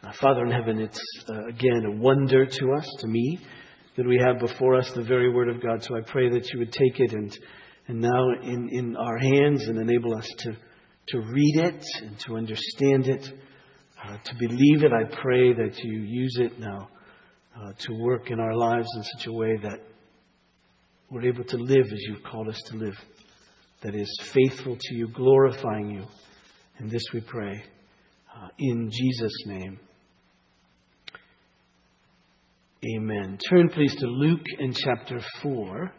Uh, Father in heaven, it's uh, again a wonder to us, to me, that we have before us the very Word of God. So I pray that you would take it and, and now in, in our hands and enable us to, to read it and to understand it, uh, to believe it. I pray that you use it now uh, to work in our lives in such a way that we're able to live as you've called us to live, that is faithful to you, glorifying you. And this we pray uh, in Jesus' name. Amen. Turn please to Luke in chapter 4.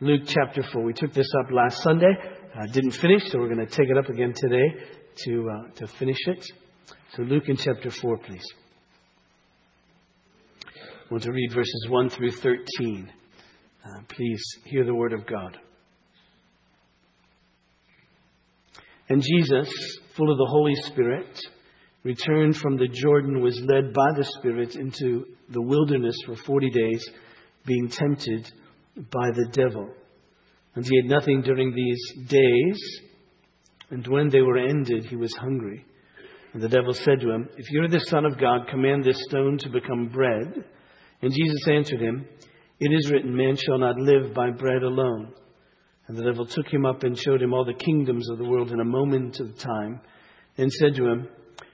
Luke chapter 4. We took this up last Sunday. Uh, didn't finish, so we're going to take it up again today to, uh, to finish it. So Luke in chapter 4, please. I want to read verses 1 through 13. Uh, please hear the word of God. And Jesus, full of the Holy Spirit, returned from the Jordan, was led by the Spirit into the wilderness for 40 days, being tempted by the devil. And he had nothing during these days, and when they were ended, he was hungry. And the devil said to him, If you're the Son of God, command this stone to become bread. And Jesus answered him, It is written, Man shall not live by bread alone. And the devil took him up and showed him all the kingdoms of the world in a moment of time, and said to him,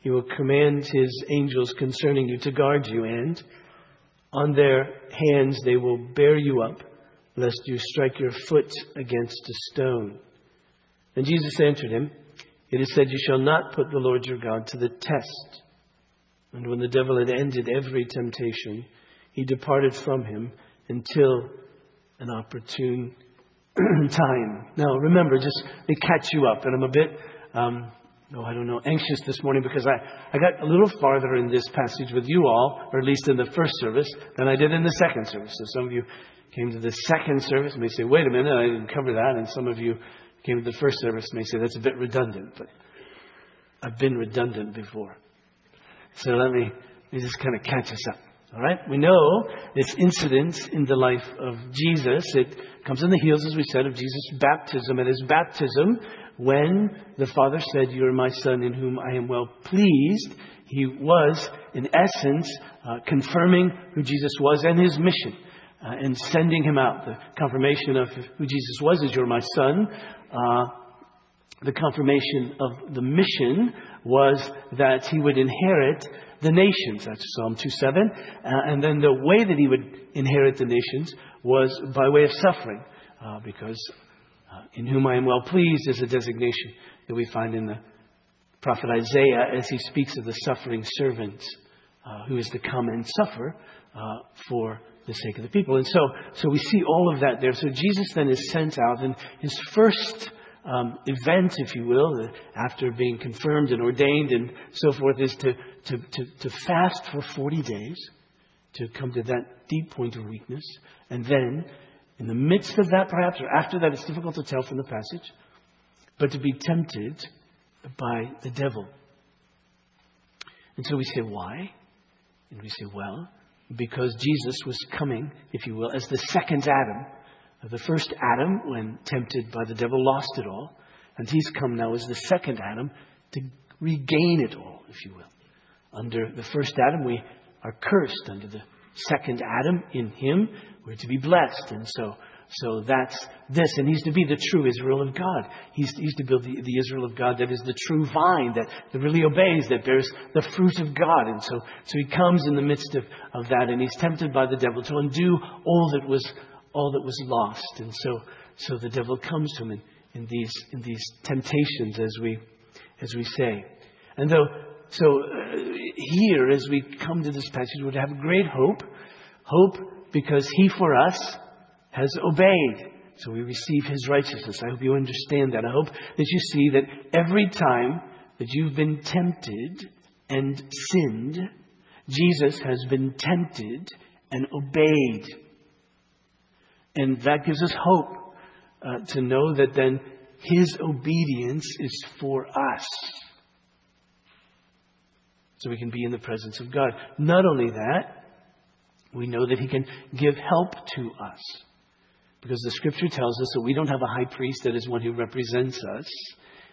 he will command his angels concerning you to guard you, and on their hands they will bear you up, lest you strike your foot against a stone. And Jesus answered him, It is said, You shall not put the Lord your God to the test. And when the devil had ended every temptation, he departed from him until an opportune time. Now, remember, just to catch you up, and I'm a bit. Um, oh, I don't know, anxious this morning because I, I got a little farther in this passage with you all, or at least in the first service, than I did in the second service. So some of you came to the second service and may say, wait a minute, I didn't cover that. And some of you came to the first service may say, that's a bit redundant. But I've been redundant before. So let me, let me just kind of catch us up. All right? We know this incident in the life of Jesus. It comes on the heels, as we said, of Jesus' baptism. At his baptism, when the Father said, You are my Son in whom I am well pleased, he was, in essence, uh, confirming who Jesus was and his mission. Uh, and sending him out. The confirmation of who Jesus was is, You're my son. Uh, the confirmation of the mission was that he would inherit the nations. That's Psalm 2 7. Uh, and then the way that he would inherit the nations was by way of suffering, uh, because uh, in whom I am well pleased is a designation that we find in the prophet Isaiah as he speaks of the suffering servant uh, who is to come and suffer uh, for the sake of the people. And so, so we see all of that there. So Jesus then is sent out, and his first um, event, if you will, after being confirmed and ordained and so forth, is to, to, to, to fast for 40 days, to come to that deep point of weakness, and then in the midst of that, perhaps, or after that, it's difficult to tell from the passage, but to be tempted by the devil. And so we say, why? And we say, well, because Jesus was coming, if you will, as the second Adam. The first Adam, when tempted by the devil, lost it all. And he's come now as the second Adam to regain it all, if you will. Under the first Adam, we are cursed. Under the second Adam, in him, we're to be blessed. And so, so that's this. And he's to be the true Israel of God. He's, he's to build the, the Israel of God that is the true vine, that, that really obeys, that bears the fruit of God. And so, so he comes in the midst of, of that and he's tempted by the devil to undo all that was, all that was lost. And so, so the devil comes to him in, in these, in these temptations as we, as we say. And though, so uh, here, as we come to this passage, we have great hope. Hope because he for us has obeyed. So we receive his righteousness. I hope you understand that. I hope that you see that every time that you've been tempted and sinned, Jesus has been tempted and obeyed. And that gives us hope uh, to know that then his obedience is for us. So we can be in the presence of God. Not only that, we know that he can give help to us. Because the scripture tells us that we don't have a high priest that is one who represents us.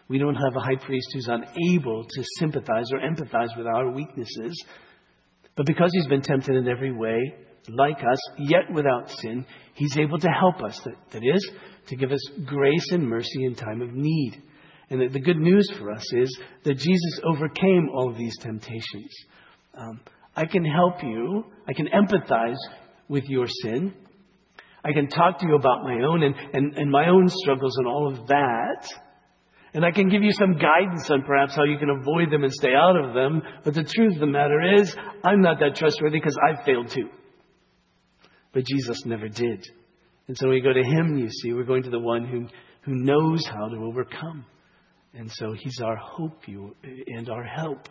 We don't have a high priest who's unable to sympathize or empathize with our weaknesses. But because he's been tempted in every way, like us, yet without sin, he's able to help us. That, that is, to give us grace and mercy in time of need. And the, good news for us is that Jesus overcame all of these temptations. Um, I can help you, I can empathize with your sin. I can talk to you about my own and, and, and my own struggles and all of that. And I can give you some guidance on perhaps how you can avoid them and stay out of them. But the truth of the matter is, I'm not that trustworthy because I failed too. But Jesus never did. And so we go to Him, you see, we're going to the one who, who knows how to overcome. And so He's our hope you, and our help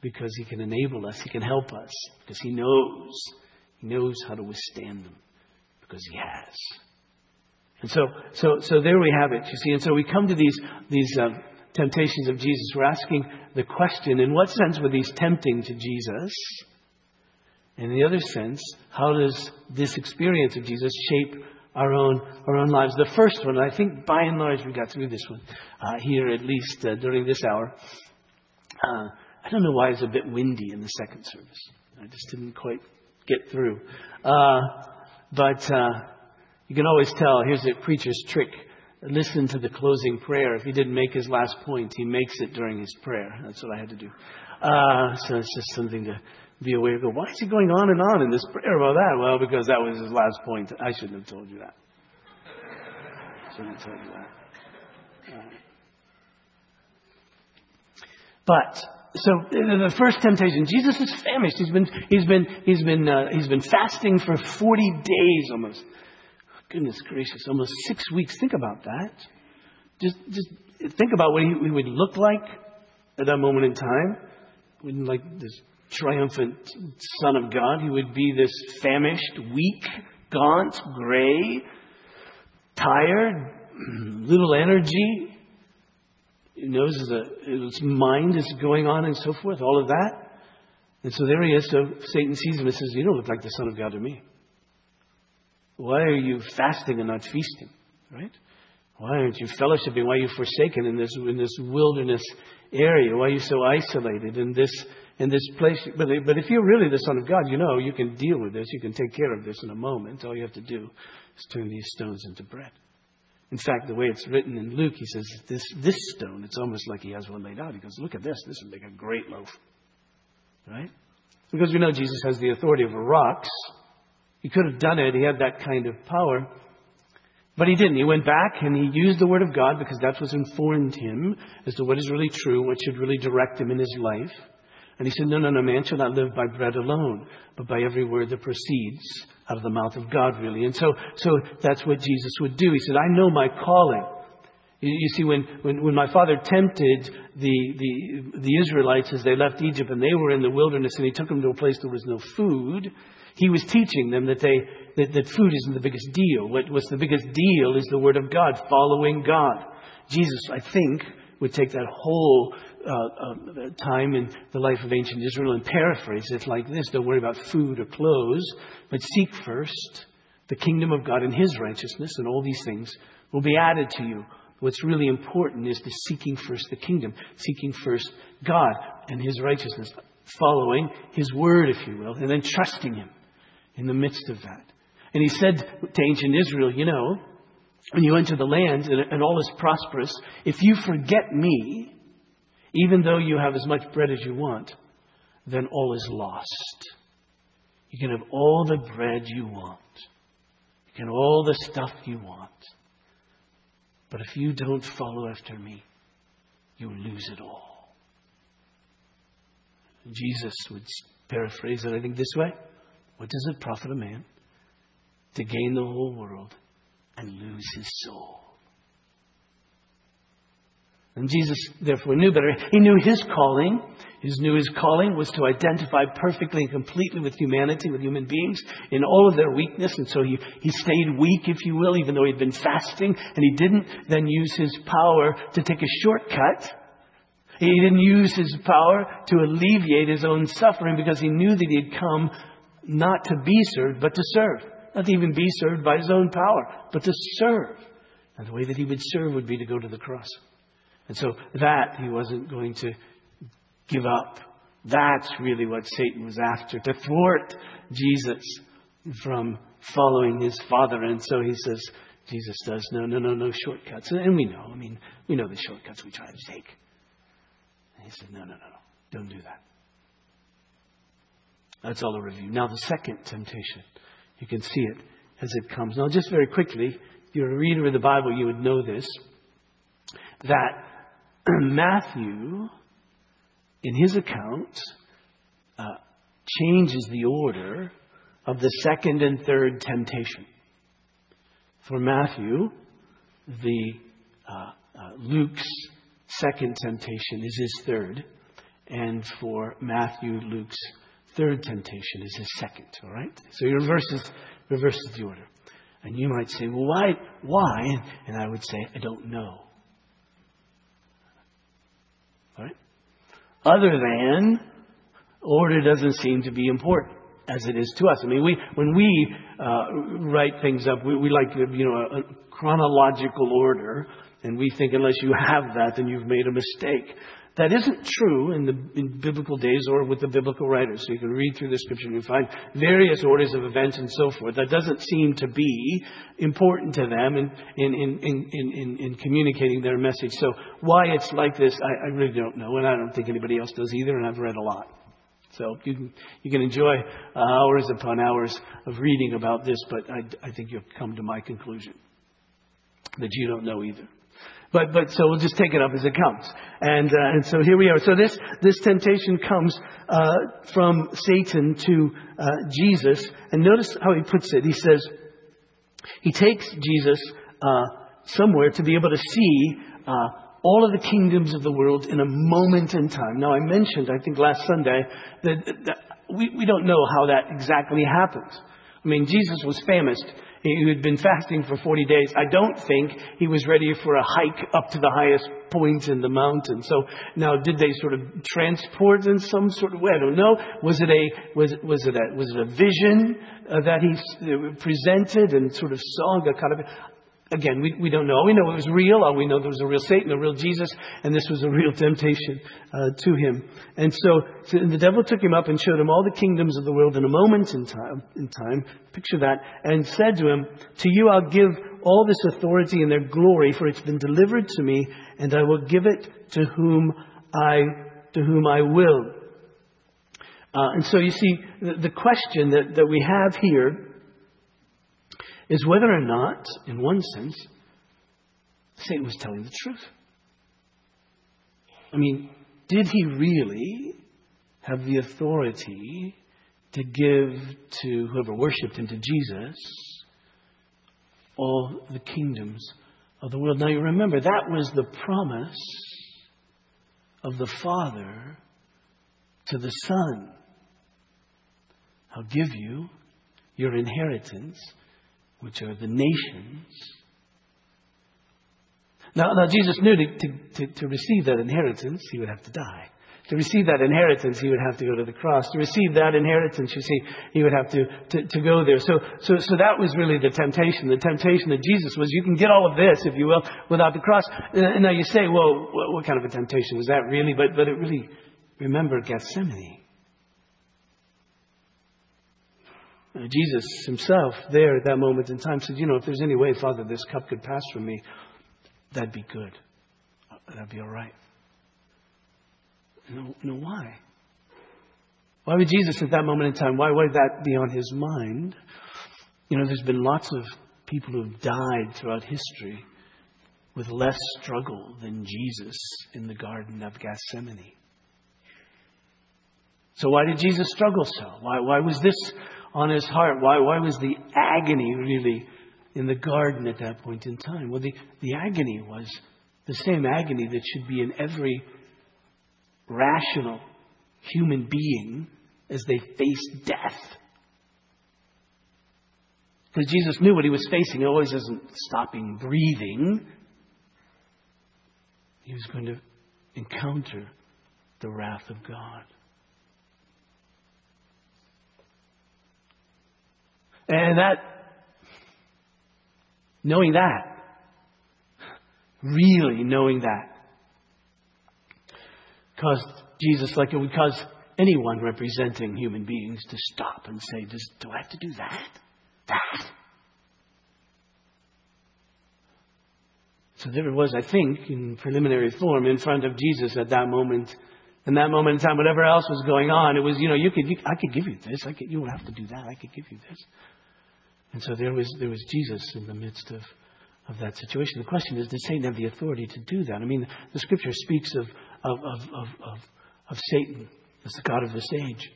because He can enable us, He can help us because He knows. He knows how to withstand them because He has. And so, so, so there we have it, you see. And so we come to these, these uh, temptations of Jesus. We're asking the question in what sense were these tempting to Jesus? In the other sense, how does this experience of Jesus shape our own, our own lives? The first one, I think by and large we got through this one uh, here, at least uh, during this hour. Uh, I don't know why it's a bit windy in the second service. I just didn't quite get through. Uh, but uh, you can always tell, here's a preacher's trick. Listen to the closing prayer. If he didn't make his last point, he makes it during his prayer. That's what I had to do. Uh, so it's just something to be aware of. Why is he going on and on in this prayer about that? Well, because that was his last point. I shouldn't have told you that. I Shouldn't have told you that. But so the first temptation, Jesus is famished. He's been he's been he's been uh, he's been fasting for forty days almost. Goodness gracious, almost six weeks. Think about that. Just, just think about what he, he would look like at that moment in time. When like this triumphant Son of God, he would be this famished, weak, gaunt, gray, tired, little energy. He knows his mind is going on and so forth, all of that. And so there he is. So Satan sees him and says, You don't look like the Son of God to me. Why are you fasting and not feasting? Right? Why aren't you fellowshipping? Why are you forsaken in this in this wilderness area? Why are you so isolated in this in this place? But, but if you're really the Son of God, you know you can deal with this. You can take care of this in a moment. All you have to do is turn these stones into bread. In fact, the way it's written in Luke, he says, this, this stone, it's almost like he has one laid out. He goes, Look at this. This would make a great loaf. Right? Because we know Jesus has the authority over rocks. He could have done it. He had that kind of power. But he didn't. He went back and he used the Word of God because that's what informed him as to what is really true, what should really direct him in his life. And he said, No, no, no, man shall not live by bread alone, but by every word that proceeds out of the mouth of God, really. And so, so that's what Jesus would do. He said, I know my calling. You, see, when, when, when my father tempted the, the, the Israelites as they left Egypt and they were in the wilderness and he took them to a place there was no food, he was teaching them that, they, that, that food isn't the biggest deal. What, what's the biggest deal is the Word of God, following God. Jesus, I think, would take that whole uh, uh, time in the life of ancient Israel and paraphrase it like this Don't worry about food or clothes, but seek first the kingdom of God and His righteousness, and all these things will be added to you. What's really important is the seeking first the kingdom, seeking first God and His righteousness, following His word, if you will, and then trusting Him in the midst of that. And he said to ancient Israel, you know, when you enter the land and, and all is prosperous, if you forget me, even though you have as much bread as you want, then all is lost. You can have all the bread you want. You can have all the stuff you want. But if you don't follow after me, you lose it all. Jesus would paraphrase it, I think, this way what does it profit a man to gain the whole world and lose his soul? And Jesus therefore knew better. He knew his calling. He knew his calling was to identify perfectly and completely with humanity, with human beings, in all of their weakness. And so he, he stayed weak, if you will, even though he'd been fasting. And he didn't then use his power to take a shortcut. He didn't use his power to alleviate his own suffering because he knew that he had come not to be served, but to serve. Not to even be served by his own power, but to serve. And the way that he would serve would be to go to the cross. And so that he wasn't going to give up. That's really what Satan was after, to thwart Jesus from following his Father. And so he says, Jesus does, no, no, no, no shortcuts. And we know, I mean, we know the shortcuts we try to take. And he said, no, no, no, no, don't do that. That's all a review. Now, the second temptation. You can see it as it comes. Now, just very quickly, if you're a reader of the Bible, you would know this that Matthew, in his account, uh, changes the order of the second and third temptation. For Matthew, the uh, uh, Luke's second temptation is his third, and for Matthew, Luke's third temptation is his second. All right, so he reverses reverses the order. And you might say, well, why? Why? And I would say, I don't know. Right? Other than order doesn't seem to be important as it is to us. I mean, we when we uh, write things up, we, we like you know a, a chronological order, and we think unless you have that, then you've made a mistake. That isn't true in the in biblical days or with the biblical writers. So you can read through the scripture and you find various orders of events and so forth. That doesn't seem to be important to them in, in, in, in, in, in communicating their message. So why it's like this, I, I really don't know, and I don't think anybody else does either, and I've read a lot. So you can, you can enjoy uh, hours upon hours of reading about this, but I, I think you'll come to my conclusion that you don't know either. But, but so we'll just take it up as it comes. And, uh, and so here we are. So this, this temptation comes uh, from Satan to uh, Jesus. And notice how he puts it. He says, he takes Jesus uh, somewhere to be able to see uh, all of the kingdoms of the world in a moment in time. Now, I mentioned, I think last Sunday, that, that we, we don't know how that exactly happens. I mean, Jesus was famished he had been fasting for 40 days. I don't think he was ready for a hike up to the highest point in the mountain. So now, did they sort of transport in some sort of way? I don't know. Was it a was was it a was it a vision uh, that he uh, presented and sort of saw? Kind of Again, we, we don't know. All We know it was real. All we know there was a real Satan, a real Jesus, and this was a real temptation uh, to him. And so, so, the devil took him up and showed him all the kingdoms of the world in a moment in time, in time. Picture that. And said to him, To you I'll give all this authority and their glory, for it's been delivered to me, and I will give it to whom I, to whom I will. Uh, and so you see, the, the question that, that we have here is whether or not, in one sense, Satan was telling the truth. I mean, did he really have the authority to give to whoever worshipped him, to Jesus, all the kingdoms of the world? Now you remember, that was the promise of the Father to the Son. I'll give you your inheritance which are the nations. Now, now Jesus knew to, to, to, receive that inheritance, he would have to die. To receive that inheritance, he would have to go to the cross. To receive that inheritance, you see, he would have to, to, to go there. So, so, so that was really the temptation. The temptation of Jesus was you can get all of this, if you will, without the cross. And now you say, well, what, what kind of a temptation was that really? But, but it really, remember Gethsemane. Uh, Jesus himself, there at that moment in time, said, You know, if there's any way, Father, this cup could pass from me, that'd be good. That'd be all right. No, no, why? Why would Jesus at that moment in time, why would that be on his mind? You know, there's been lots of people who've died throughout history with less struggle than Jesus in the Garden of Gethsemane. So why did Jesus struggle so? Why, why was this on his heart. Why, why was the agony really in the garden at that point in time? Well, the, the agony was the same agony that should be in every rational human being as they face death. Because Jesus knew what he was facing. He always isn't stopping breathing. He was going to encounter the wrath of God. And that, knowing that, really knowing that, caused Jesus, like it would cause anyone representing human beings, to stop and say, Do I have to do that? That? So there it was, I think, in preliminary form in front of Jesus at that moment. In that moment in time, whatever else was going on, it was, you know, you could, you, I could give you this. I could, you don't have to do that. I could give you this. And so there was, there was Jesus in the midst of, of that situation. The question is, did Satan have the authority to do that? I mean, the scripture speaks of, of, of, of, of, Satan as the God of this age.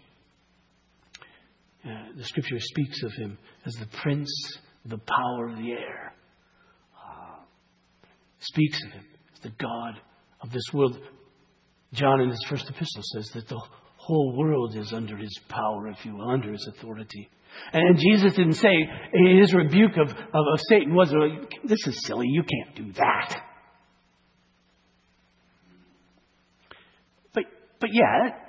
Uh, the scripture speaks of him as the prince the power of the air. Uh, speaks of him as the God of this world. John in his first epistle says that the whole world is under his power, if you will, under his authority. And Jesus didn't say his rebuke of, of, of Satan was, uh, this is silly, you can't do that. But, but yet,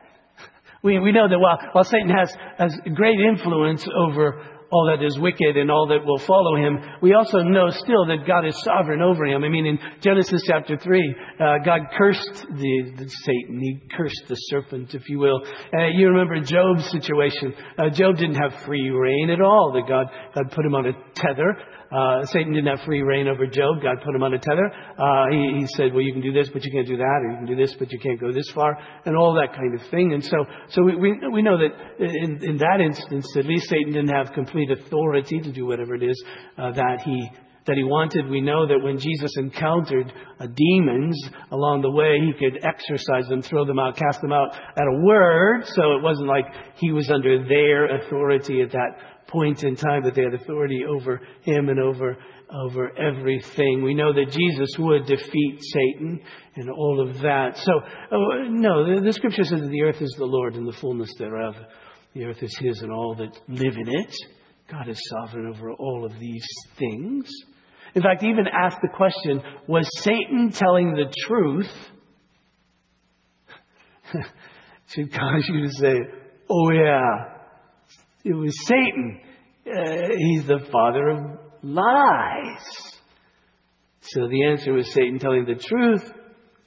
we, we know that while, while Satan has, has great influence over all that is wicked and all that will follow him, we also know still that God is sovereign over him. I mean, in Genesis chapter 3, uh, God cursed the, the, Satan. He cursed the serpent, if you will. Uh, you remember Job's situation. Uh, Job didn't have free reign at all. That God, God put him on a tether. Uh, Satan didn't have free reign over Job. God put him on a tether. Uh, he, he, said, well, you can do this, but you can't do that, or you can do this, but you can't go this far, and all that kind of thing. And so, so we, we, we know that in, in that instance, at least Satan didn't have complete authority to do whatever it is uh, that he that he wanted. We know that when Jesus encountered uh, demons along the way, he could exorcise them, throw them out, cast them out at a word. So it wasn't like he was under their authority at that point in time that they had authority over him and over over everything. We know that Jesus would defeat Satan and all of that. So, oh, no, the, the, scripture says that the earth is the Lord and the fullness thereof. The earth is his and all that live in it. God is sovereign over all of these things. In fact, even asked the question, was Satan telling the truth? to cause you to say, oh yeah, it was Satan. Uh, he's the father of lies. So the answer was Satan telling the truth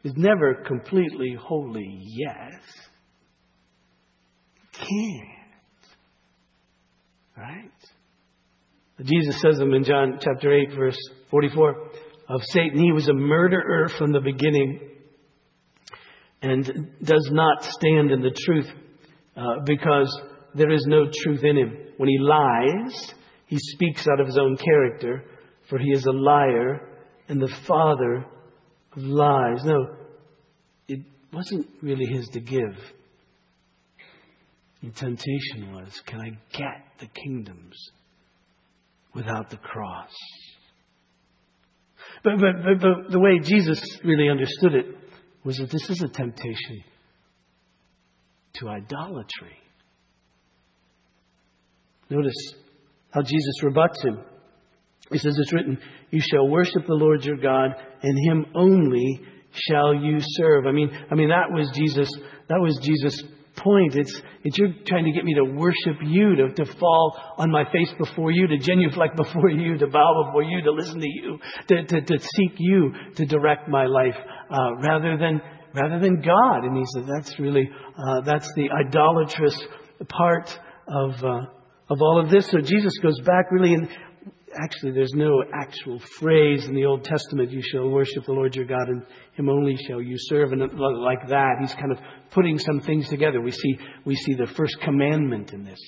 is never completely wholly yes. Can't. Right? Jesus says them in John chapter 8, verse 44 of Satan. He was a murderer from the beginning and does not stand in the truth uh, because there is no truth in him. When he lies, he speaks out of his own character, for he is a liar and the father of lies. No, it wasn't really his to give. The temptation was, can I get the kingdoms without the cross? But, but, but, but the way Jesus really understood it was that this is a temptation to idolatry. Notice how Jesus rebuts him. He says, It's written, You shall worship the Lord your God, and him only shall you serve. I mean, I mean that was Jesus, that was Jesus' point. It's, it's you're trying to get me to worship you, to, to fall on my face before you, to genuflect before you, to bow before you, to listen to you, to, to, to seek you to direct my life, uh, rather than rather than God. And he said that's really uh, that's the idolatrous part of uh, of all of this. So Jesus goes back really and actually there's no actual phrase in the Old Testament, you shall worship the Lord your God and him only shall you serve. And like that, he's kind of putting some things together. We see, we see the first commandment in this.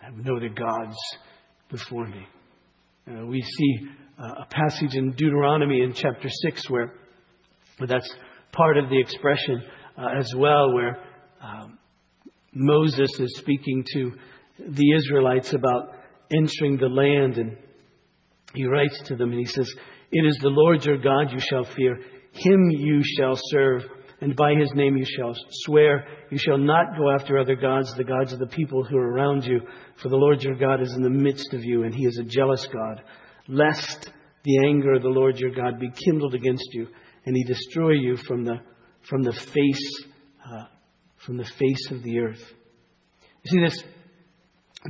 I have no other gods before me. Uh, we see uh, a passage in Deuteronomy in chapter 6 where, where that's part of the expression uh, as well, where um, Moses is speaking to the Israelites about entering the land. And he writes to them and he says, It is the Lord your God you shall fear. Him you shall serve, and by his name you shall swear. You shall not go after other gods, the gods of the people who are around you, for the Lord your God is in the midst of you, and he is a jealous God. Lest the anger of the Lord your God be kindled against you, and he destroy you from the, from the face, uh, from the face of the earth. You see this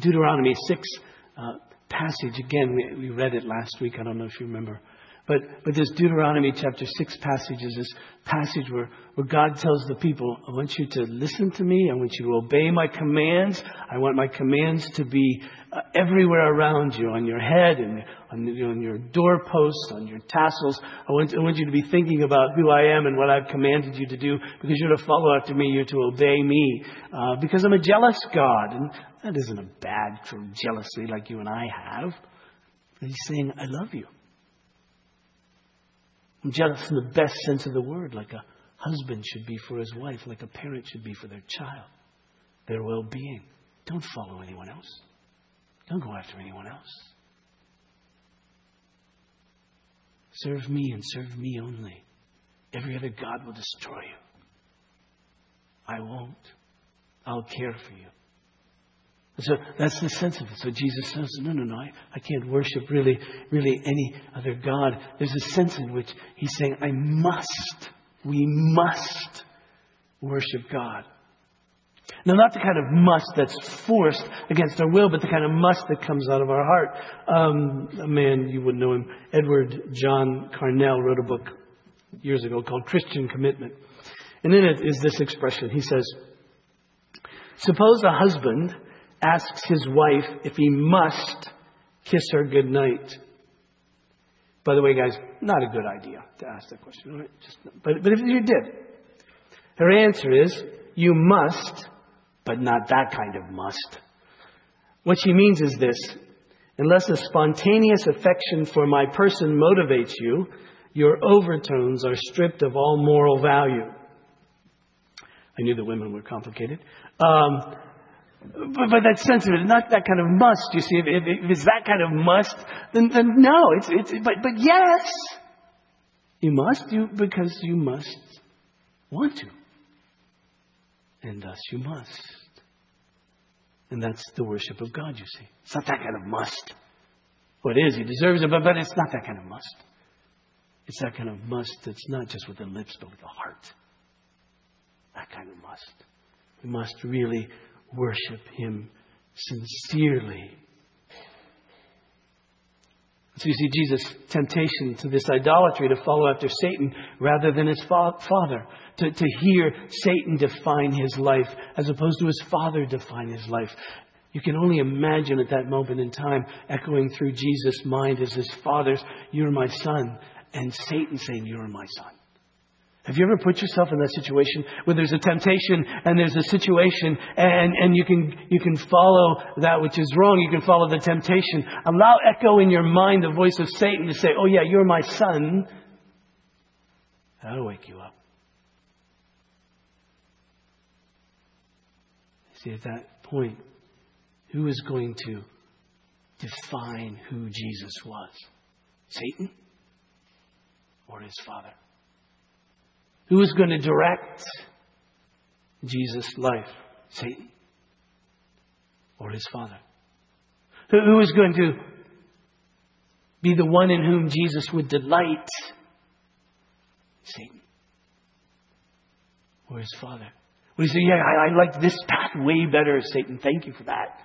Deuteronomy 6 uh, passage, again, we, we read it last week. I don't know if you remember. But, but this Deuteronomy chapter 6 passage is this passage where, where God tells the people, I want you to listen to me. I want you to obey my commands. I want my commands to be uh, everywhere around you, on your head and on, on your doorposts, on your tassels. I want, I want you to be thinking about who I am and what I've commanded you to do because you're to follow after me. You're to obey me uh, because I'm a jealous God. And that isn't a bad sort of jealousy like you and I have. He's saying, I love you. I'm jealous in the best sense of the word, like a husband should be for his wife, like a parent should be for their child, their well being. Don't follow anyone else. Don't go after anyone else. Serve me and serve me only. Every other God will destroy you. I won't. I'll care for you. So that's the sense of it. So Jesus says, no, no, no, I, I can't worship really, really any other God. There's a sense in which he's saying, I must, we must worship God. Now, not the kind of must that's forced against our will, but the kind of must that comes out of our heart. Um, a man, you would know him, Edward John Carnell, wrote a book years ago called Christian Commitment. And in it is this expression. He says, Suppose a husband asks his wife if he must kiss her goodnight. By the way, guys, not a good idea to ask that question. Right? Just, but, but if you did, her answer is, you must, but not that kind of must. What she means is this unless a spontaneous affection for my person motivates you, your overtones are stripped of all moral value. I knew the women were complicated. Um, but, but that's sensitive, not that kind of must. You see, if, if, if it's that kind of must, then, then no. It's, it's, but, but yes, you must, you, because you must want to. And thus you must. And that's the worship of God, you see. It's not that kind of must. Well, it is, he deserves it, but, but it's not that kind of must. It's that kind of must that's not just with the lips, but with the heart. That kind of must. We must really worship Him sincerely. So you see Jesus' temptation to this idolatry to follow after Satan rather than his fa- father, to, to hear Satan define his life as opposed to his father define his life. You can only imagine at that moment in time echoing through Jesus' mind as his father's, You're my son, and Satan saying, You're my son. Have you ever put yourself in that situation where there's a temptation and there's a situation and, and you can, you can follow that which is wrong. You can follow the temptation. Allow echo in your mind the voice of Satan to say, Oh yeah, you're my son. That'll wake you up. See, at that point, who is going to define who Jesus was? Satan or his father? Who is going to direct Jesus' life? Satan or his father? Who is going to be the one in whom Jesus would delight? Satan or his father? Would he say, Yeah, I, I like this path way better, Satan. Thank you for that.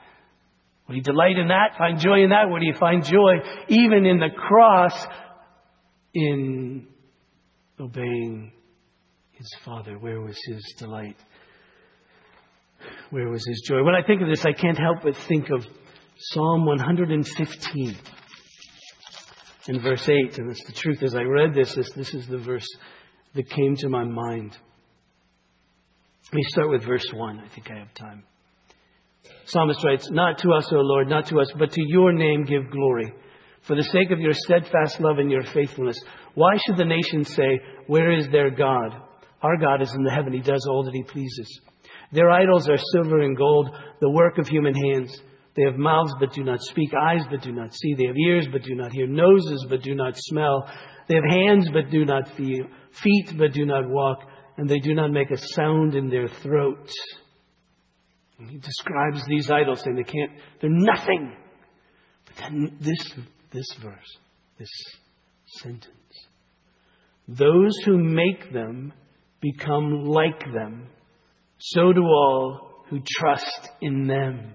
Would he delight in that? Find joy in that? Would he find joy even in the cross in obeying his father? Where was his delight? Where was his joy? When I think of this, I can't help but think of Psalm 115 in verse 8. And it's the truth. As I read this, this, this is the verse that came to my mind. Let me start with verse 1. I think I have time. Psalmist writes, Not to us, O Lord, not to us, but to your name give glory. For the sake of your steadfast love and your faithfulness, why should the nations say, Where is their God? Our God is in the heaven. He does all that he pleases. Their idols are silver and gold, the work of human hands. They have mouths but do not speak, eyes but do not see. They have ears but do not hear, noses but do not smell. They have hands but do not feel, feet but do not walk, and they do not make a sound in their throat. And he describes these idols saying they can't, they're nothing. But then this, this verse, this sentence. Those who make them become like them. So do all who trust in them.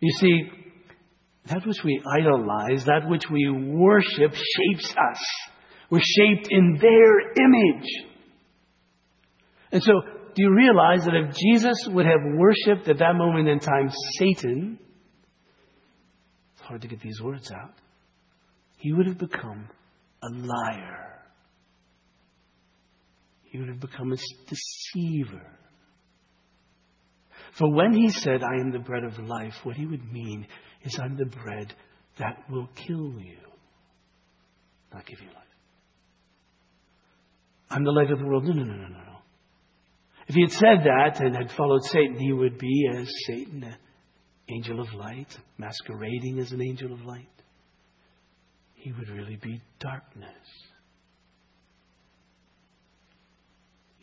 You see, that which we idolize, that which we worship, shapes us. We're shaped in their image. And so, do you realize that if Jesus would have worshiped at that moment in time Satan, it's hard to get these words out, he would have become a liar. He would have become a deceiver. For when he said, I am the bread of life, what he would mean is, I'm the bread that will kill you, not give you life. I'm the light of the world. No, no, no, no, no, no. If he had said that and had followed Satan, he would be as Satan, an angel of light, masquerading as an angel of light. He would really be darkness.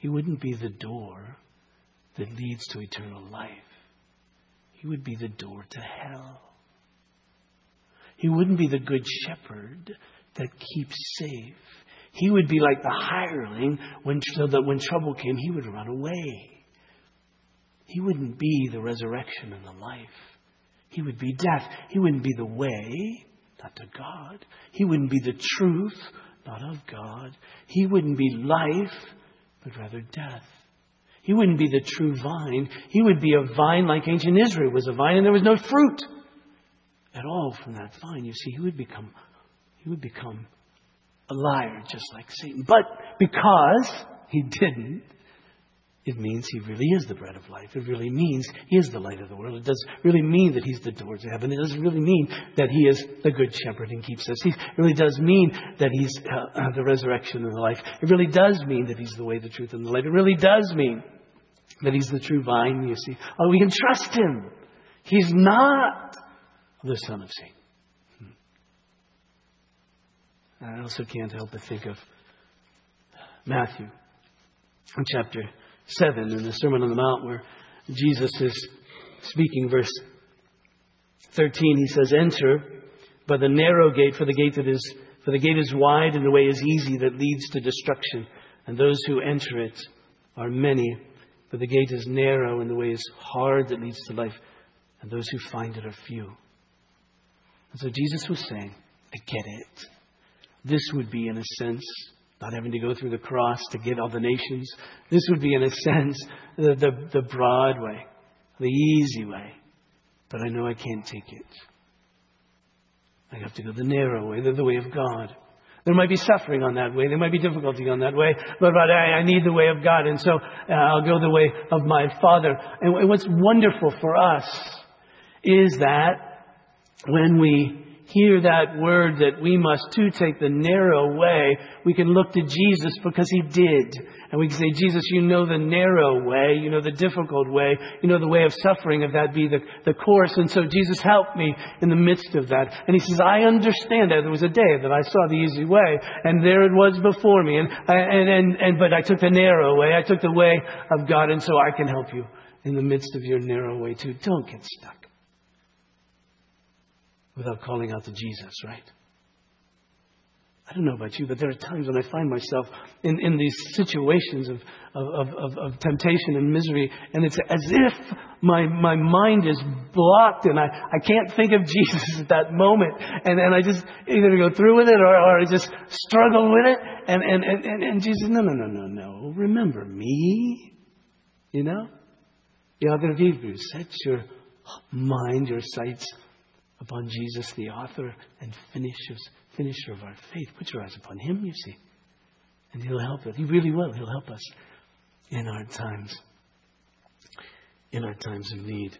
He wouldn't be the door that leads to eternal life. He would be the door to hell. He wouldn't be the good shepherd that keeps safe. He would be like the hireling when, so that when trouble came, he would run away. He wouldn't be the resurrection and the life. He would be death. He wouldn't be the way, not to God. He wouldn't be the truth, not of God. He wouldn't be life, but rather death. He wouldn't be the true vine. He would be a vine like ancient Israel was a vine, and there was no fruit at all from that vine. You see, he would become, he would become a liar just like Satan. But because he didn't, it means he really is the bread of life. It really means he is the light of the world. It does really mean that he's the door to heaven. It doesn't really mean that he is the good shepherd and keeps us. He really does mean that he's uh, uh, the resurrection and the life. It really does mean that he's the way, the truth, and the life. It really does mean that he's the true vine, you see. Oh, we can trust him. He's not the son of Satan. Hmm. I also can't help but think of Matthew in chapter 7 in the Sermon on the Mount where Jesus is speaking, verse 13. He says, Enter by the narrow gate, for the gate that is for the gate is wide and the way is easy that leads to destruction, and those who enter it are many. For the gate is narrow and the way is hard that leads to life, and those who find it are few. And so Jesus was saying, I get it. This would be, in a sense, not having to go through the cross to get all the nations. This would be, in a sense, the, the, the broad way, the easy way. But I know I can't take it. I have to go the narrow way, the, the way of God. There might be suffering on that way. There might be difficulty on that way. But, but I, I need the way of God. And so uh, I'll go the way of my Father. And what's wonderful for us is that when we hear that word that we must too take the narrow way, we can look to Jesus because he did. And we can say, Jesus, you know the narrow way, you know the difficult way, you know the way of suffering, if that be the, the course. And so Jesus help me in the midst of that. And he says, I understand that there was a day that I saw the easy way, and there it was before me. And, and, and, and but I took the narrow way. I took the way of God, and so I can help you in the midst of your narrow way too. Don't get stuck without calling out to Jesus, right? I don't know about you, but there are times when I find myself in, in these situations of, of, of, of temptation and misery, and it's as if my, my mind is blocked and I, I can't think of Jesus at that moment. And, and I just either go through with it or, or I just struggle with it. And, and, and, and Jesus, no, no, no, no, no. Remember me. You know? The author of Hebrews, set your mind, your sights upon Jesus, the author and finisher of our faith. Put your eyes upon Him, you see. And He'll help us. He really will. He'll help us in our times, in our times of need.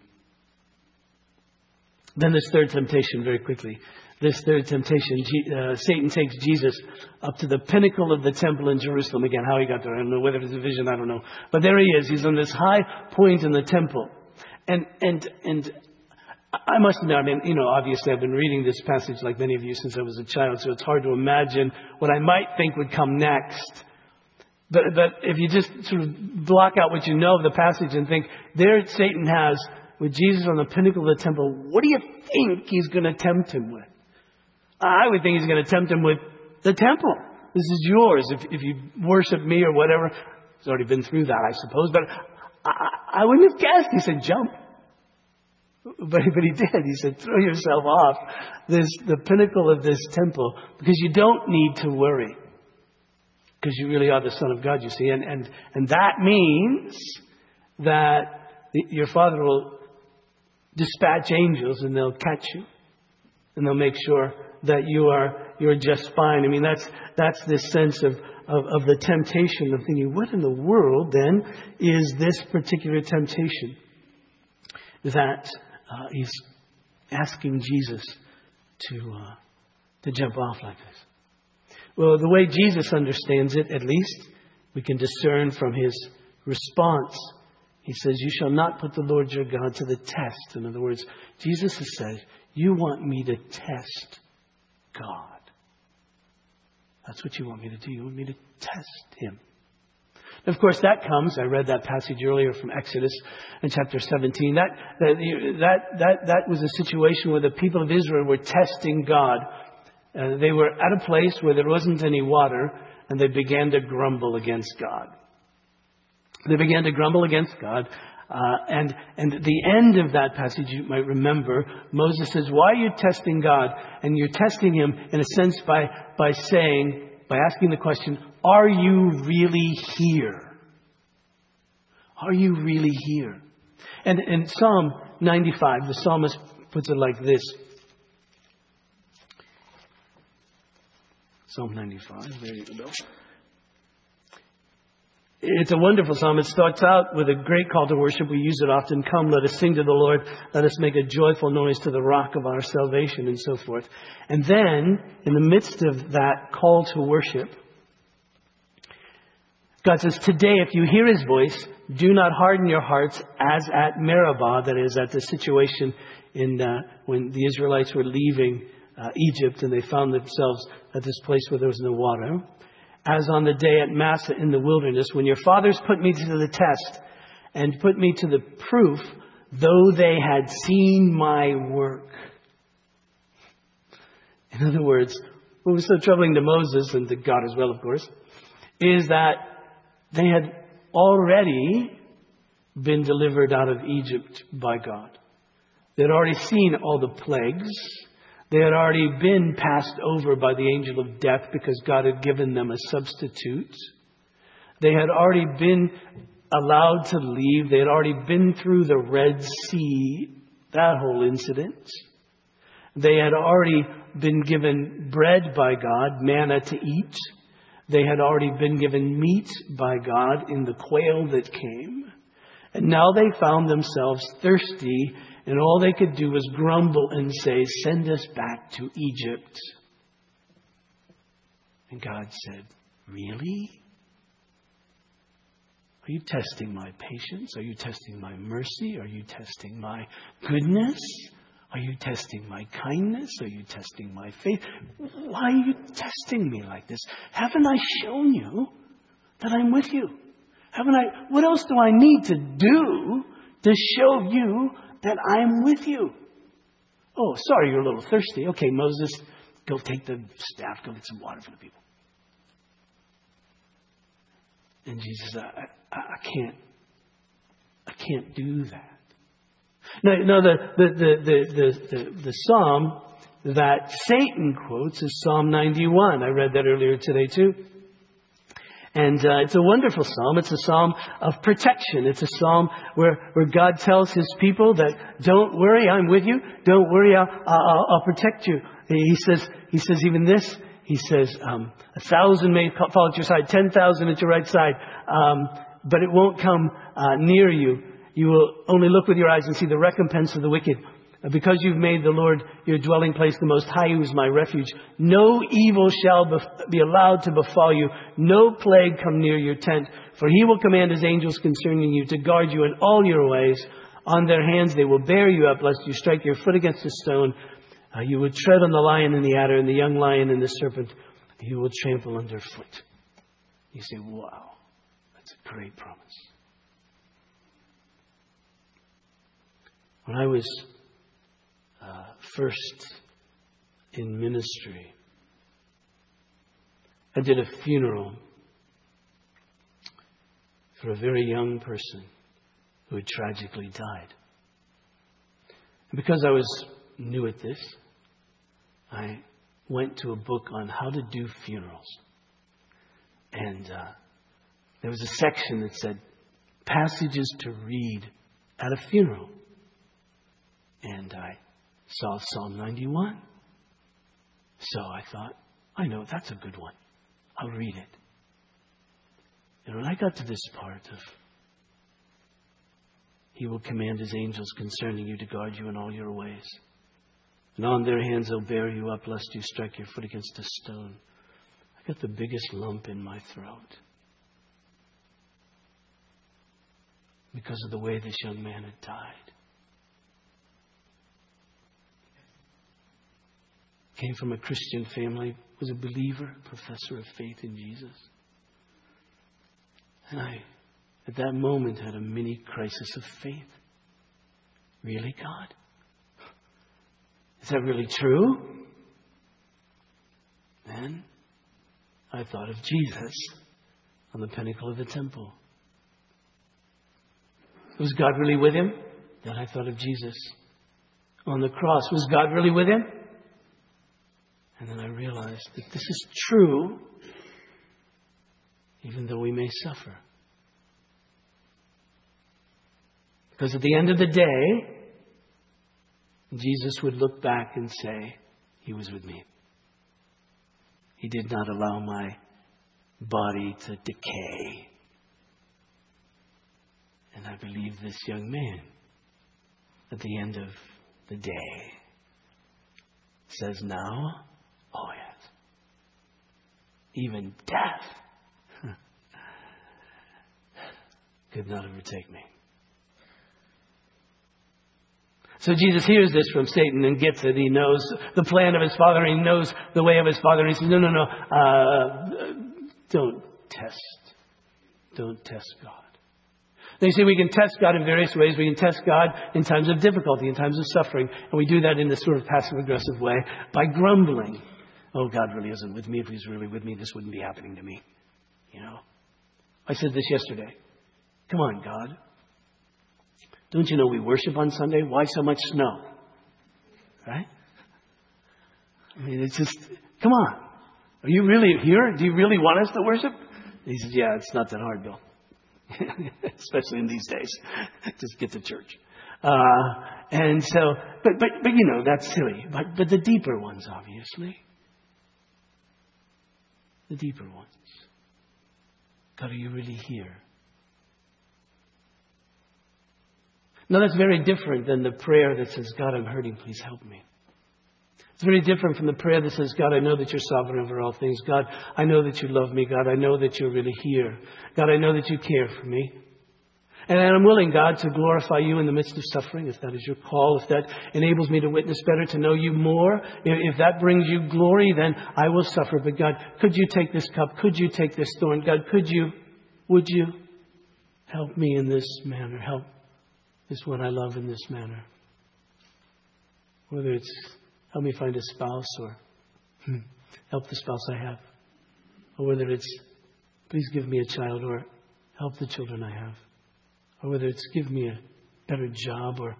Then this third temptation, very quickly. This third temptation, uh, Satan takes Jesus up to the pinnacle of the temple in Jerusalem. Again, how he got there, I don't know whether it's a vision, I don't know. But there he is. He's on this high point in the temple. And, and, and I must admit, I mean, you know, obviously I've been reading this passage like many of you since I was a child, so it's hard to imagine what I might think would come next. But, but if you just sort of block out what you know of the passage and think, there Satan has, with Jesus on the pinnacle of the temple, what do you think he's going to tempt him with? I would think he's going to tempt him with the temple. This is yours. If, if you worship me or whatever, he's already been through that, I suppose. But I, I wouldn't have guessed. He said, jump. But, but he did. He said, throw yourself off this, the pinnacle of this temple because you don't need to worry. Because you really are the Son of God, you see. And, and, and that means that your Father will dispatch angels and they'll catch you. And they'll make sure that you are, you're just fine. I mean, that's, that's this sense of, of, of the temptation of thinking, what in the world then is this particular temptation? That uh, he's asking Jesus to, uh, to jump off like this. Well, the way Jesus understands it, at least, we can discern from his response. He says, You shall not put the Lord your God to the test. In other words, Jesus said, You want me to test God. That's what you want me to do. You want me to test him. Of course, that comes, I read that passage earlier from Exodus in chapter 17. That, that, that, that, that was a situation where the people of Israel were testing God. Uh, they were at a place where there wasn't any water, and they began to grumble against God. They began to grumble against God. Uh, and, and the end of that passage, you might remember, Moses says, Why are you testing God? And you're testing him, in a sense, by, by saying, by asking the question, are you really here? Are you really here? And in Psalm 95, the psalmist puts it like this Psalm 95, there you go. It's a wonderful psalm. It starts out with a great call to worship. We use it often. Come, let us sing to the Lord. Let us make a joyful noise to the rock of our salvation and so forth. And then, in the midst of that call to worship, God says, Today, if you hear his voice, do not harden your hearts as at Meribah, that is, at the situation in, uh, when the Israelites were leaving uh, Egypt and they found themselves at this place where there was no water. As on the day at Massah in the wilderness, when your fathers put me to the test and put me to the proof, though they had seen my work. In other words, what was so troubling to Moses and to God as well, of course, is that they had already been delivered out of Egypt by God. They had already seen all the plagues. They had already been passed over by the angel of death because God had given them a substitute. They had already been allowed to leave. They had already been through the Red Sea, that whole incident. They had already been given bread by God, manna to eat. They had already been given meat by God in the quail that came. And now they found themselves thirsty, and all they could do was grumble and say, Send us back to Egypt. And God said, Really? Are you testing my patience? Are you testing my mercy? Are you testing my goodness? Are you testing my kindness? Are you testing my faith? Why are you testing me like this? Haven't I shown you that I'm with you? Haven't I? What else do I need to do to show you that I'm with you? Oh, sorry, you're a little thirsty. Okay, Moses, go take the staff, go get some water for the people. And Jesus, I, I, I can't, I can't do that. No, no the, the, the, the, the, the psalm that Satan quotes is Psalm 91. I read that earlier today too. And uh, it's a wonderful psalm. It's a psalm of protection. It's a psalm where, where God tells his people that don't worry, I'm with you. Don't worry, I'll, I'll, I'll protect you. He says, he says even this. He says, um, a thousand may fall at your side, ten thousand at your right side, um, but it won't come uh, near you. You will only look with your eyes and see the recompense of the wicked. Because you've made the Lord your dwelling place, the Most High, who is my refuge, no evil shall be allowed to befall you, no plague come near your tent, for he will command his angels concerning you to guard you in all your ways. On their hands they will bear you up, lest you strike your foot against a stone. Uh, you will tread on the lion and the adder, and the young lion and the serpent you will trample underfoot. You say, wow, that's a great promise. When I was uh, first in ministry, I did a funeral for a very young person who had tragically died. And because I was new at this, I went to a book on how to do funerals. And uh, there was a section that said passages to read at a funeral. And I saw Psalm 91. So I thought, I know, that's a good one. I'll read it. And when I got to this part of, He will command His angels concerning you to guard you in all your ways. And on their hands they'll bear you up, lest you strike your foot against a stone. I got the biggest lump in my throat because of the way this young man had died. Came from a Christian family, was a believer, professor of faith in Jesus. And I, at that moment, had a mini crisis of faith. Really, God? Is that really true? Then I thought of Jesus on the pinnacle of the temple. Was God really with him? Then I thought of Jesus on the cross. Was God really with him? And then I realized that this is true even though we may suffer. Because at the end of the day, Jesus would look back and say, He was with me. He did not allow my body to decay. And I believe this young man, at the end of the day, says, Now, oh yes, even death could not overtake me. So Jesus hears this from Satan and gets it. He knows the plan of his father. He knows the way of his father. And he says, no, no, no, uh, don't test. Don't test God. They say we can test God in various ways. We can test God in times of difficulty, in times of suffering. And we do that in this sort of passive aggressive way by grumbling. Oh, God really isn't with me. If He's really with me, this wouldn't be happening to me. You know? I said this yesterday. Come on, God. Don't you know we worship on Sunday? Why so much snow? Right? I mean, it's just, come on. Are you really here? Do you really want us to worship? he says, Yeah, it's not that hard, Bill. Especially in these days. just get to church. Uh, and so, but, but, but you know, that's silly. But, but the deeper ones, obviously. The deeper ones. God, are you really here? Now, that's very different than the prayer that says, God, I'm hurting, please help me. It's very different from the prayer that says, God, I know that you're sovereign over all things. God, I know that you love me. God, I know that you're really here. God, I know that you care for me. And I'm willing, God, to glorify you in the midst of suffering, if that is your call, if that enables me to witness better, to know you more. If that brings you glory, then I will suffer. But God, could you take this cup? Could you take this thorn? God, could you, would you help me in this manner? Help is what I love in this manner. Whether it's help me find a spouse or hmm, help the spouse I have, or whether it's please give me a child or help the children I have, or whether it's give me a better job or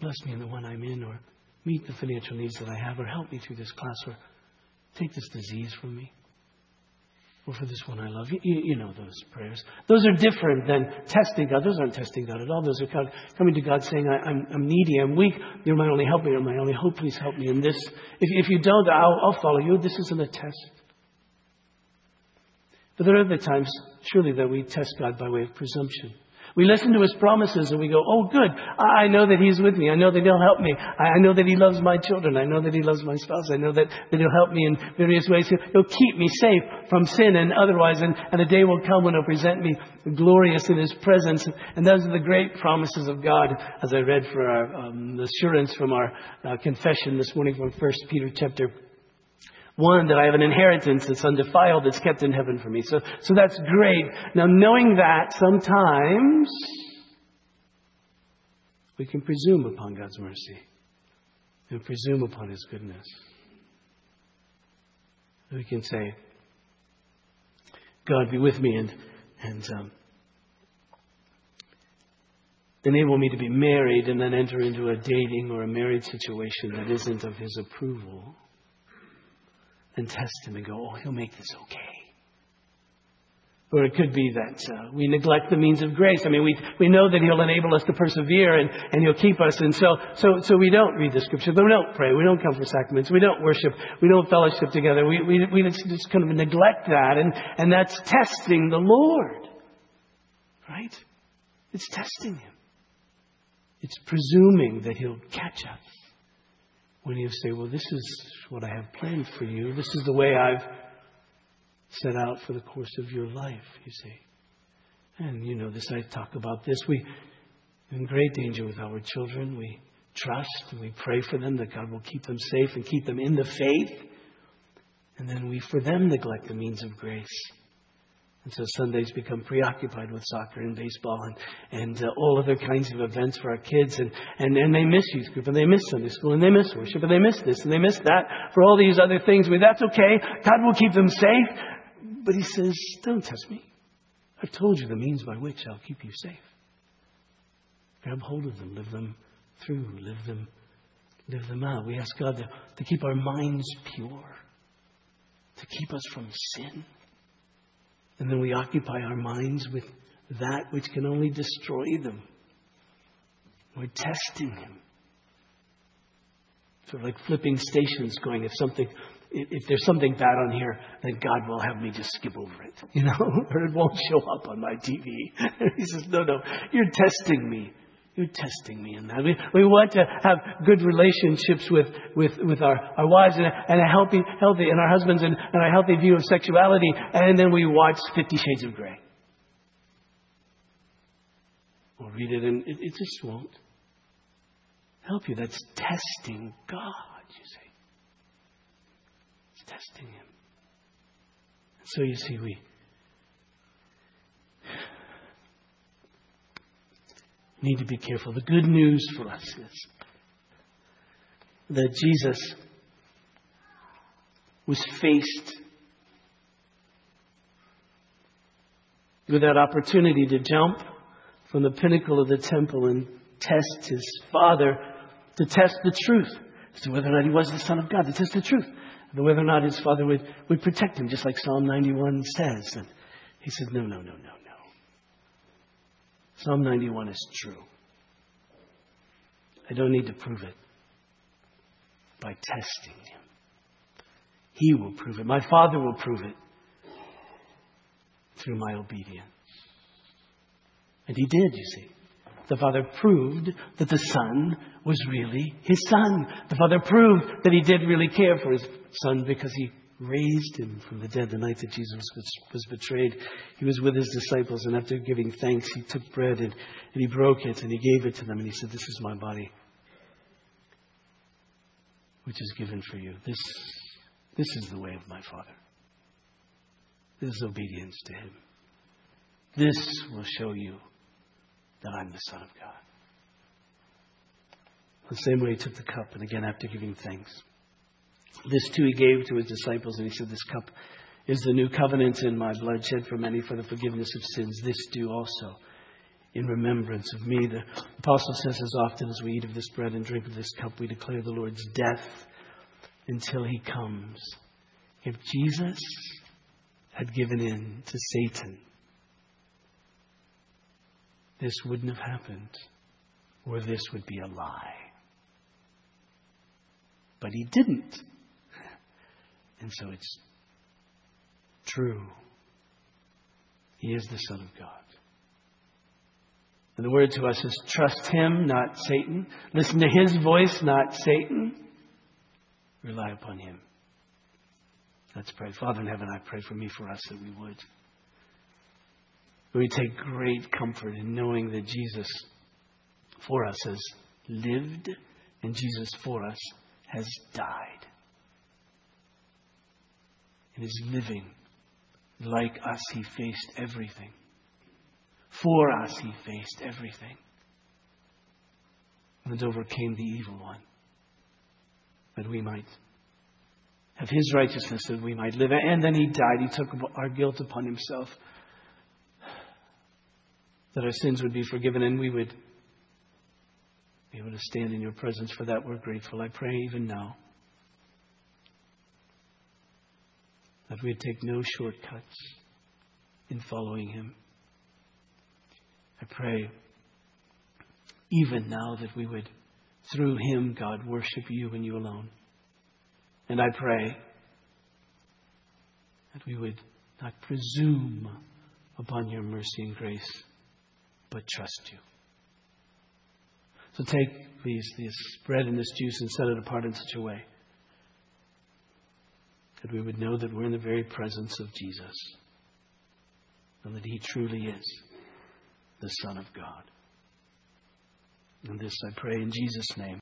bless me in the one I'm in, or meet the financial needs that I have, or help me through this class, or take this disease from me or for this one I love. You, you, know those prayers. Those are different than testing God. Those aren't testing God at all. Those are God, coming to God saying, I, am needy, I'm weak. You're my only help. You're my only hope. Please help me in this. If, if you don't, I'll, I'll follow you. This isn't a test. But there are other times, surely, that we test God by way of presumption. We listen to his promises and we go, oh good, I know that he's with me. I know that he'll help me. I know that he loves my children. I know that he loves my spouse. I know that, that he'll help me in various ways. He'll, keep me safe from sin and otherwise. And, and a day will come when he'll present me glorious in his presence. And those are the great promises of God as I read for our um, assurance from our uh, confession this morning from 1 Peter chapter one, that I have an inheritance that's undefiled, that's kept in heaven for me. So, so that's great. Now, knowing that, sometimes we can presume upon God's mercy and presume upon His goodness. We can say, God, be with me and, and um, enable me to be married and then enter into a dating or a married situation that isn't of His approval and test Him and go, oh, He'll make this okay. Or it could be that uh, we neglect the means of grace. I mean, we, we know that He'll enable us to persevere and, and He'll keep us. And so, so, so we don't read the Scripture. We don't pray. We don't come for sacraments. We don't worship. We don't fellowship together. We, we, we just kind of neglect that. And, and that's testing the Lord. Right? It's testing Him. It's presuming that He'll catch us when you say, Well, this is what I have planned for you, this is the way I've set out for the course of your life, you see. And you know this, I talk about this. We in great danger with our children. We trust and we pray for them that God will keep them safe and keep them in the faith. And then we, for them, neglect the means of grace. And so Sundays become preoccupied with soccer and baseball and, and uh, all other kinds of events for our kids. And, and, and they miss youth group and they miss Sunday school and they miss worship and they miss this and they miss that for all these other things. But that's okay. God will keep them safe. But He says, don't test me. I've told you the means by which I'll keep you safe. Grab hold of them, live them through, live them, live them out. We ask God to, to keep our minds pure, to keep us from sin and then we occupy our minds with that which can only destroy them. We're testing Him. Sort of like flipping stations, going, if something, if there's something bad on here, then God will have me just skip over it, you know, or it won't show up on my TV. he says, no, no, you're testing me. You're testing me in that. We, we want to have good relationships with, with, with our, our wives and a, and a healthy, healthy, and our husbands and, and a healthy view of sexuality, and then we watch Fifty Shades of Grey. Or read it, and it, it just won't help you. That's testing God, you see. It's testing Him. And So you see, we need to be careful. The good news for us is that Jesus was faced with that opportunity to jump from the pinnacle of the temple and test his father, to test the truth as to whether or not he was the Son of God, to test the truth, and whether or not his father would, would protect him, just like Psalm 91 says. And he said, No, no, no, no. Psalm 91 is true. I don't need to prove it by testing him. He will prove it. My Father will prove it through my obedience. And he did, you see. The Father proved that the Son was really his Son. The Father proved that he did really care for his Son because he raised him from the dead the night that Jesus was betrayed. He was with his disciples, and after giving thanks, he took bread and, and he broke it and he gave it to them, and he said, This is my body, which is given for you. This, this is the way of my Father. This is obedience to him. This will show you that I'm the Son of God. The same way he took the cup, and again, after giving thanks. This too he gave to his disciples, and he said, This cup is the new covenant in my blood shed for many for the forgiveness of sins. This do also in remembrance of me. The apostle says, As often as we eat of this bread and drink of this cup, we declare the Lord's death until he comes. If Jesus had given in to Satan, this wouldn't have happened, or this would be a lie. But he didn't. And so it's true. He is the Son of God. And the word to us is trust Him, not Satan. Listen to His voice, not Satan. Rely upon Him. Let's pray. Father in heaven, I pray for me, for us, that we would. We take great comfort in knowing that Jesus for us has lived and Jesus for us has died. In his living, like us, he faced everything. For us, he faced everything and overcame the evil one that we might have his righteousness that we might live. And then he died. He took our guilt upon himself that our sins would be forgiven and we would be able to stand in your presence. For that, we're grateful. I pray even now that we'd take no shortcuts in following him. I pray even now that we would, through him, God, worship you and you alone. And I pray that we would not presume upon your mercy and grace, but trust you. So take, please, this bread and this juice and set it apart in such a way that we would know that we're in the very presence of Jesus and that He truly is the Son of God. And this I pray in Jesus' name.